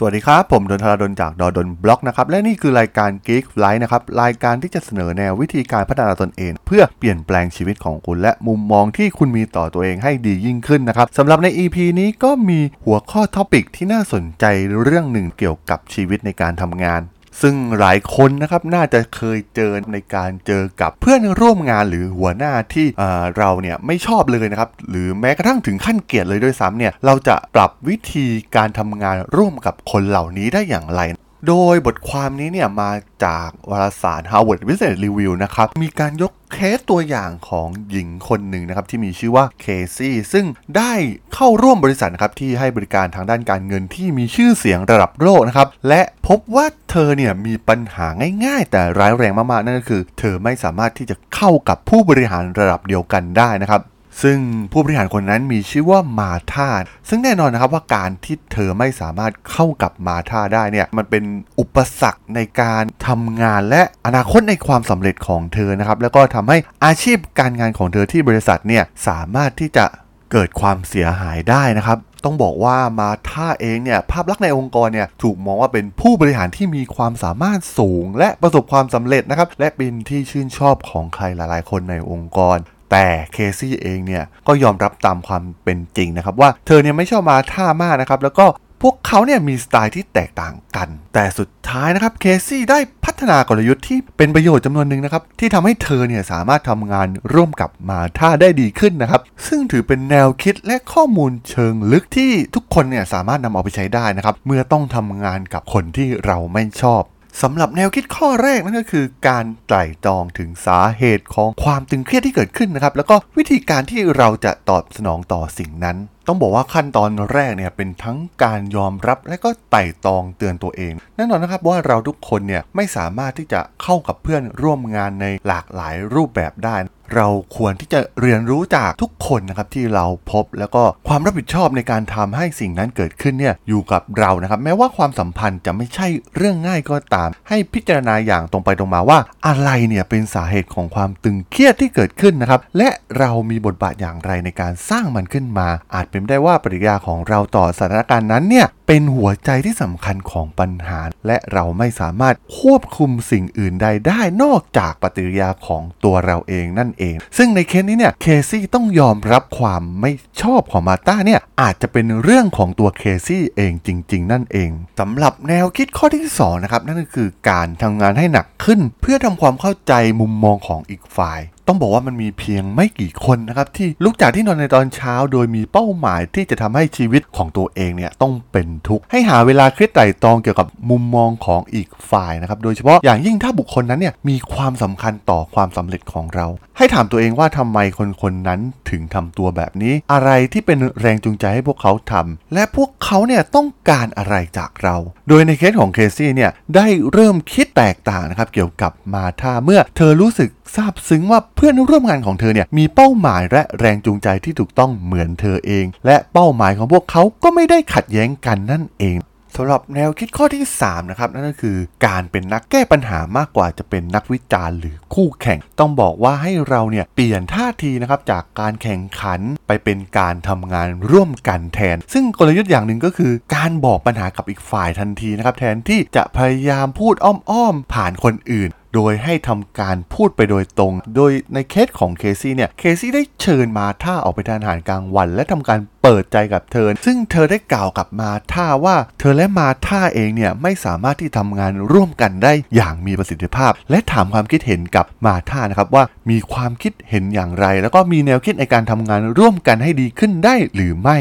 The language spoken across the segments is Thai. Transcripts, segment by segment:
สวัสดีครับ ผมดลธราดลจาก ด.ดล็อกนะครับ และนี่คือรายการ Geek Life นะครับ รายการที่จะเสนอแนววิธีการพัฒนาตนเอง เพื่อเปลี่ยนแปลงชีวิตของคุณ และมุมมองที่คุณมีต่อตัวเองให้ดียิ่งขึ้นนะครับสำหรับใน EP นี้ก็มีหัวข้อ topic ที่น่าสนใจเรื่องหนึ่งเกี่ยวกับชีวิตในการทำงาน ซึ่งหลายคนนะครับน่าจะเคยเจอในการเจอกับเพื่อนร่วมงานหรือหัวหน้าที่เเราเนี่ยไม่ชอบเลยนะครับหรือแม้กระทั่งถึงขั้นเกลียดเลยด้วยซ้ำเนี่ยเราจะปรับวิธีการทำงานร่วมกับคนเหล่านี้ได้อย่างไร โดยบทความนี้เนี่ยมาจากวารสาร Harvard Business Review นะครับ มีการยกเคสตัวอย่างของหญิงคนหนึ่งนะครับ ที่มีชื่อว่าเคซี่ซึ่งได้เข้าร่วมบริษัทนะครับ ที่ให้บริการทางด้านการเงินที่มีชื่อเสียงระดับโลกนะครับ และพบว่าเธอเนี่ยมีปัญหาง่ายๆ แต่ร้ายแรงมากๆ นั่นก็คือ เธอไม่สามารถที่จะเข้ากับผู้บริหารระดับเดียวกันได้นะครับ ซึ่งผู้บริหารคนนั้นมีชื่อว่ามาธาซึ่งแน่นอนนะครับว่าการที่เธอไม่สามารถเข้ากับมาธาได้เนี่ยมันเป็นอุปสรรคในการทำงานและอนาคตในความสำเร็จของเธอนะครับแล้วก็ทำให้อาชีพการงานของเธอที่บริษัทเนี่ยสามารถที่จะเกิดความเสียหายได้นะครับต้องบอกว่ามาท่าเองเนี่ยภาพลักษณ์ในองค์กรเนี่ยถูกมองว่าเป็นผู้บริหารที่มีความสามารถสูง และประสบความสำเร็จนะครับและเป็นที่ชื่นชอบของใครหลายๆ คนในองค์กร แต่เคซี่เองเนี่ยก็ยอมรับตามความเป็นจริงนะครับว่าเธอเนี่ยไม่ชอบมาท่ามากนะครับแล้วก็พวกเขาเนี่ยมีสไตล์ที่แตกต่างกัน แต่สุดท้ายนะครับเคซี่ได้พัฒนากลยุทธ์ที่เป็นประโยชน์จำนวนหนึ่งนะครับ ที่ทำให้เธอเนี่ยสามารถทำงานร่วมกับมาท่าได้ดีขึ้นนะครับ ซึ่งถือเป็นแนวคิดและข้อมูลเชิงลึกที่ทุกคนเนี่ยสามารถนำเอาไปใช้ได้นะครับ เมื่อต้องทำงานกับคนที่เราไม่ชอบ สำหรับแนวคิดข้อแรกนั่นก็คือ การไตร่ตรองถึงสาเหตุของความตึงเครียดที่เกิดขึ้นนะครับ แล้วก็วิธีการที่เราจะตอบสนองต่อสิ่งนั้น ต้องบอกว่าขั้นตอนแรกเนี่ยเป็นทั้งการยอมรับและก็ไต่ตองเตือนตัวเองแน่นอนนะครับว่าเราทุกคนเนี่ยไม่สามารถที่จะเข้ากับเพื่อนร่วมงานในหลากหลายรูปแบบได้เราควรที่จะเรียนรู้จากทุกคนนะครับที่เราพบแล้วก็ความรับผิดชอบในการทำให้สิ่งนั้นเกิดขึ้นเนี่ยอยู่กับเรานะครับแม้ว่าความสัมพันธ์จะไม่ใช่เรื่องง่ายก็ตาม ให้พิจารณาอย่างตรงไปตรงมาว่า อะไรเนี่ยเป็นสาเหตุของความตึงเครียดที่เกิดขึ้นนะครับและเรามีบทบาทอย่างไรในการสร้างมันขึ้นมาอาจเป็นได้ว่าปฏิกิริยาของเราต่อสถานการณ์นั้นเนี่ยเป็นหัวใจที่สำคัญของปัญหา และเราไม่สามารถควบคุมสิ่งอื่นใดได้นอกจากปฏิกิริยาของตัวเราเองนั่นเอง ซึ่งในเคสนี้เนี่ยเคซี่ต้องยอมรับความไม่ชอบของมาต้าเนี่ยอาจจะเป็นเรื่องของตัวเคซี่เองจริง ๆ นั่นเองสำหรับแนวคิดข้อที่2นะครับนั่นก็คือการทำงานให้หนักขึ้น เพื่อทำความเข้าใจมุมมองของอีกฝ่าย ต้องบอกว่ามันมีเพียงไม่กี่คนนะครับที่ลุกจากที่นอนในตอนเช้า โดยมีเป้าหมายที่จะทำให้ชีวิตของตัวเองเนี่ยต้องเป็นทุกข์ให้หาเวลาคิดไตร่ตรองเกี่ยวกับมุมมองของอีกฝ่ายนะครับโดยเฉพาะอย่างยิ่งถ้าบุคคลนั้นเนี่ยมีความสำคัญต่อความสำเร็จของเรา ให้ถามตัวเองว่าทำไมคนคนนั้นถึงทำตัวแบบนี้ อะไรที่เป็นแรงจูงใจให้พวกเขาทำและพวกเขาเนี่ยต้องการอะไรจากเรา โดยในเคสของเคซี่เนี่ยได้เริ่มคิดแตกต่างนะครับเกี่ยวกับมาธาเมื่อเธอรู้สึก ซาบซึ้งว่าเพื่อนร่วมงานของเธอเนี่ยมีเป้าหมายและแรงจูงใจที่ถูกต้องเหมือนเธอเอง และเป้าหมายของพวกเขาก็ไม่ได้ขัดแย้งกันนั่นเองสำหรับแนวคิดข้อที่ 3 นะครับ นั่นก็คือการเป็นนักแก้ปัญหามากกว่าจะเป็นนักวิจารณ์หรือคู่แข่ง ต้องบอกว่าให้เราเนี่ยเปลี่ยนท่าทีนะครับจากการแข่งขันไปเป็นการทำงานร่วมกันแทน ซึ่งกลยุทธ์อย่างหนึ่งก็คือ การบอกปัญหากับอีกฝ่ายทันทีนะครับแทนที่จะพยายามพูดอ้อมๆผ่านคนอื่น โดยให้ทำการพูดไปโดยตรง โดยในเคสของเคซี่เนี่ย เคซี่ได้เชิญมาท่าออกไปทานอาหารกลางวัน และทำการเปิดใจกับเธอ ซึ่งเธอได้กล่าวกับมาท่าว่า เธอและมาท่าเองเนี่ยไม่สามารถที่ทำงานร่วมกันได้อย่างมีประสิทธิภาพ และถามความคิดเห็นกับมาท่านะครับว่ามีความคิดเห็นอย่างไร แล้วก็มีแนวคิดในการทำงานร่วมกันให้ดีขึ้นได้หรือไม่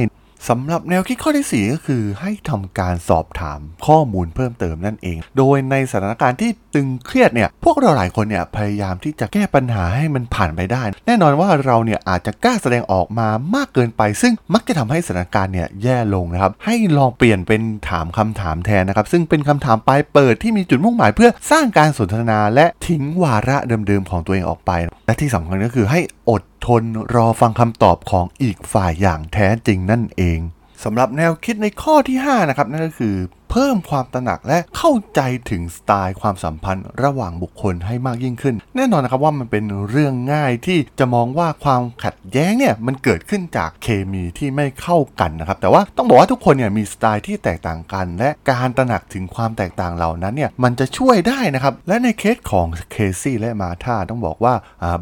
สำหรับแนวคิดข้อที่ 4 ก็คือให้ทำการสอบถามข้อมูลเพิ่มเติมนั่นเอง โดยในสถานการณ์ที่ตึงเครียดเนี่ยพวกเราหลายคนเนี่ยพยายามที่จะแก้ปัญหาให้มันผ่านไปได้ แน่นอนว่าเราเนี่ยอาจจะกล้าแสดงออกมามากเกินไป ซึ่งมักจะทำให้สถานการณ์เนี่ยแย่ลงนะครับให้ลองเปลี่ยนเป็นถามคำถามแทนนะครับซึ่งเป็นคำถามปลายเปิดที่มีจุดมุ่งหมาย เพื่อสร้างการสนทนาและทิ้งวาระเดิมๆของตัวเองออกไป และที่สำคัญก็คือให้อดทนรอฟังคำตอบของอีกฝ่ายอย่างแท้จริงนั่นเองสำหรับแนวคิดในข้อที่ 5 นะครับ นั่นก็คือเพิ่มความตระหนักและเข้าใจถึงสไตล์ความสัมพันธ์ระหว่างบุคคลให้มากยิ่งขึ้น แน่นอนนะครับว่ามันเป็นเรื่องง่ายที่จะมองว่าความขัดแย้งเนี่ยมันเกิดขึ้นจากเคมีที่ไม่เข้ากันนะครับแต่ว่าต้องบอกว่าทุกคนเนี่ยมีสไตล์ที่แตกต่างกัน และการตระหนักถึงความแตกต่างเหล่านั้นเนี่ยมันจะช่วยได้นะครับและในเคสของเคซี่และมาธาต้องบอกว่า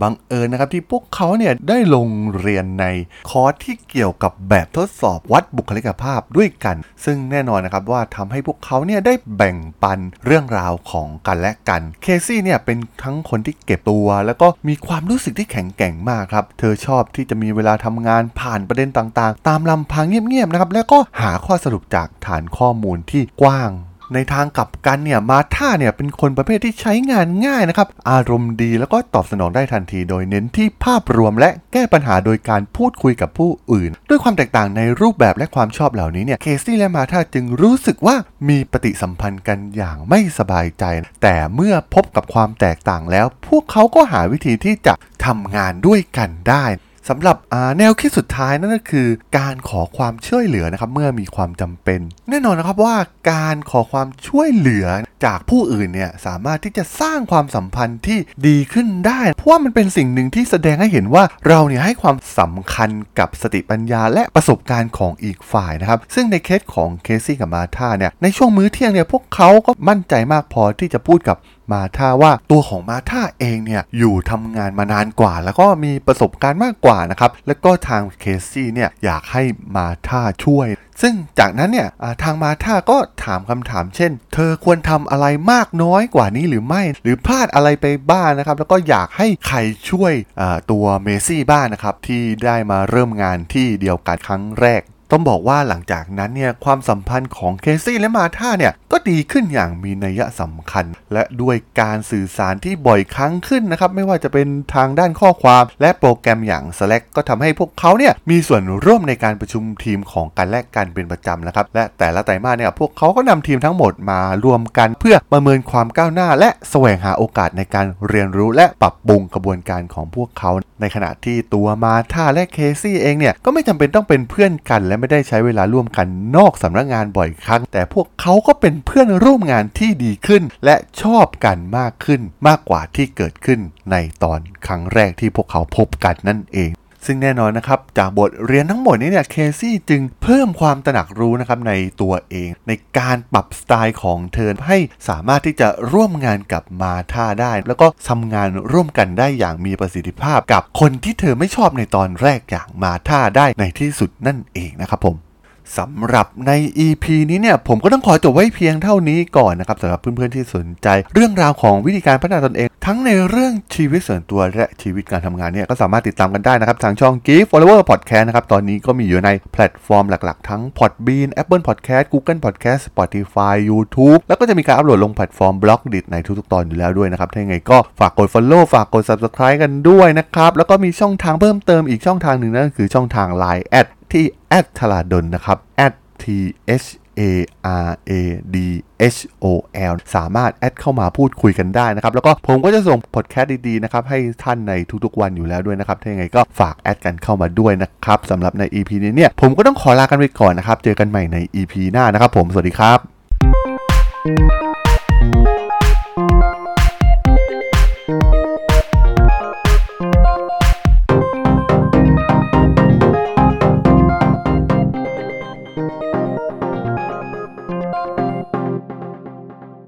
บังเอิญนะครับที่พวกเขาเนี่ยได้ลงเรียนในคอร์สที่เกี่ยวกับแบบทดสอบวัดบุคลิกภาพด้วยกัน ซึ่งแน่นอนนะครับว่าทำให้พวกเขาเนี่ยได้แบ่งปันเรื่องราวของกันและกัน เคซี่เนี่ยเป็นทั้งคนที่เก็บตัว แล้วก็มีความรู้สึกที่แข็งแกร่งมากครับ เธอชอบที่จะมีเวลาทำงานผ่านประเด็นต่างๆ ตามลำพังเงียบๆนะครับ แล้วก็หาข้อสรุปจากฐานข้อมูลที่กว้าง ในทางกลับกันเนี่ยมาธาเนี่ยเป็นคนประเภทที่ใช้งานง่ายนะครับ อารมณ์ดีแล้วก็ตอบสนองได้ทันทีโดยเน้นที่ภาพรวมและแก้ปัญหาโดยการพูดคุยกับผู้อื่น ด้วยความแตกต่างในรูปแบบและความชอบเหล่านี้เนี่ยเคซี่และมาธาจึงรู้สึกว่ามีปฏิสัมพันธ์กันอย่างไม่สบายใจ แต่เมื่อพบกับความแตกต่างแล้ว พวกเขาก็หาวิธีที่จะทำงานด้วยกันได้ สำหรับแนวคิดสุดท้ายนั่นก็คือการขอความช่วยเหลือนะครับเมื่อมีความจำเป็น แน่นอนนะครับว่าการขอความช่วยเหลือจากผู้อื่นเนี่ยสามารถที่จะสร้างความสัมพันธ์ที่ดีขึ้นได้ เพราะว่ามันเป็นสิ่งหนึ่งที่แสดงให้เห็นว่าเราเนี่ยให้ความสำคัญกับสติปัญญาและประสบการณ์ของอีกฝ่ายนะครับ ซึ่งในเคสของเคซี่กับมาธาเนี่ยในช่วงมื้อเที่ยงเนี่ยพวกเขาก็มั่นใจมากพอที่จะพูดกับ มาธาว่าตัวของมาธาเองเนี่ยอยู่ทำงานมานานกว่า แล้วก็มีประสบการณ์มากกว่านะครับแล้วก็ทางเคซี่เนี่ยอยากให้มาธาช่วย ซึ่งจากนั้นเนี่ยทางมาธาก็ถามคำถามเช่น เธอควรทำอะไรมากน้อยกว่านี้หรือไม่ หรือพลาดอะไรไปบ้างนะครับ แล้วก็อยากให้ใครช่วยตัวเมซี่บ้างนะครับที่ได้มาเริ่มงานที่เดียวกันครั้งแรก ต้องบอกว่าหลังจากนั้นเนี่ยความสัมพันธ์ของเคซี่และมาธาเนี่ยก็ดีขึ้นอย่างมีนัยสำคัญ และด้วยการสื่อสารที่บ่อยครั้งขึ้นนะครับไม่ว่าจะเป็นทางด้านข้อความ และโปรแกรมอย่าง Slack ก็ทำให้พวกเขาเนี่ยมีส่วนร่วมในการประชุมทีมของกันและกันเป็นประจำนะครับและแต่ละไตรมาสเนี่ยพวกเขาก็นำทีมทั้งหมดมารวมกัน เพื่อประเมินความก้าวหน้า และแสวงหาโอกาสในการเรียนรู้และปรับปรุงกระบวนการของพวกเขา ในขณะที่ตัวมาธาและเคซี่เองเนี่ยก็ไม่จำเป็นต้องเป็นเพื่อนกันและไม่ได้ใช้เวลาร่วมกันนอกสำนักงานบ่อยครั้ง แต่พวกเขาก็เป็นเพื่อนร่วมงานที่ดีขึ้น และชอบกันมากขึ้นมากกว่าที่เกิดขึ้นในตอนครั้งแรกที่พวกเขาพบกันนั่นเอง ซึ่งแน่นอนนะครับจากบทเรียนทั้งหมดนี้เนี่ยเคซี่จึงเพิ่มความตระหนักรู้นะครับในตัวเอง ในการปรับสไตล์ของเธอให้สามารถที่จะร่วมงานกับมาธาได้ แล้วก็ทำงานร่วมกันได้อย่างมีประสิทธิภาพกับคนที่เธอไม่ชอบในตอนแรกอย่างมาธาได้ในที่สุดนั่นเองนะครับผม สำหรับใน EP นี้เนี่ยผมก็ต้องขอจบไว้เพียงเท่านี้ก่อนนะครับสำหรับเพื่อนๆที่สนใจ เรื่องราวของวิธีการพัฒนาตนเอง ทั้งในเรื่องชีวิตส่วนตัวและชีวิตการทำงานเนี่ยก็สามารถติดตามกันได้นะครับทางช่อง Geek Forever Podcast นะครับตอนนี้ก็มีอยู่ในแพลตฟอร์มหลักๆ ทั้ง Podbean Apple Podcast Google Podcast Spotify YouTube แล้วก็จะมีการอัปโหลดลงแพลตฟอร์ม Blockdit ในทุกๆตอนอยู่แล้วด้วยนะครับถ้าอย่างไรก็ฝากกด Follow ฝากกด Subscribe กันด้วยนะครับแล้วก็มีช่องทางเพิ่มเติมอีกช่องทางหนึ่งนั่นคือช่องทาง Line ที่แอดทลาดนนะครับ A T H A R A D H O L สามารถแอดเข้ามาพูดคุยกันได้นะครับ แล้วก็ผมก็จะส่งพอดแคสต์ดีๆนะครับ ให้ท่านในทุกๆวันอยู่แล้วด้วยนะครับ ถ้าอย่างไรก็ฝากแอดกันเข้ามาด้วยนะครับสำหรับใน EP นี้เนี่ย ผมก็ต้องขอลากันไปก่อนนะครับ เจอกันใหม่ใน EP หน้านะครับผม สวัสดีครับ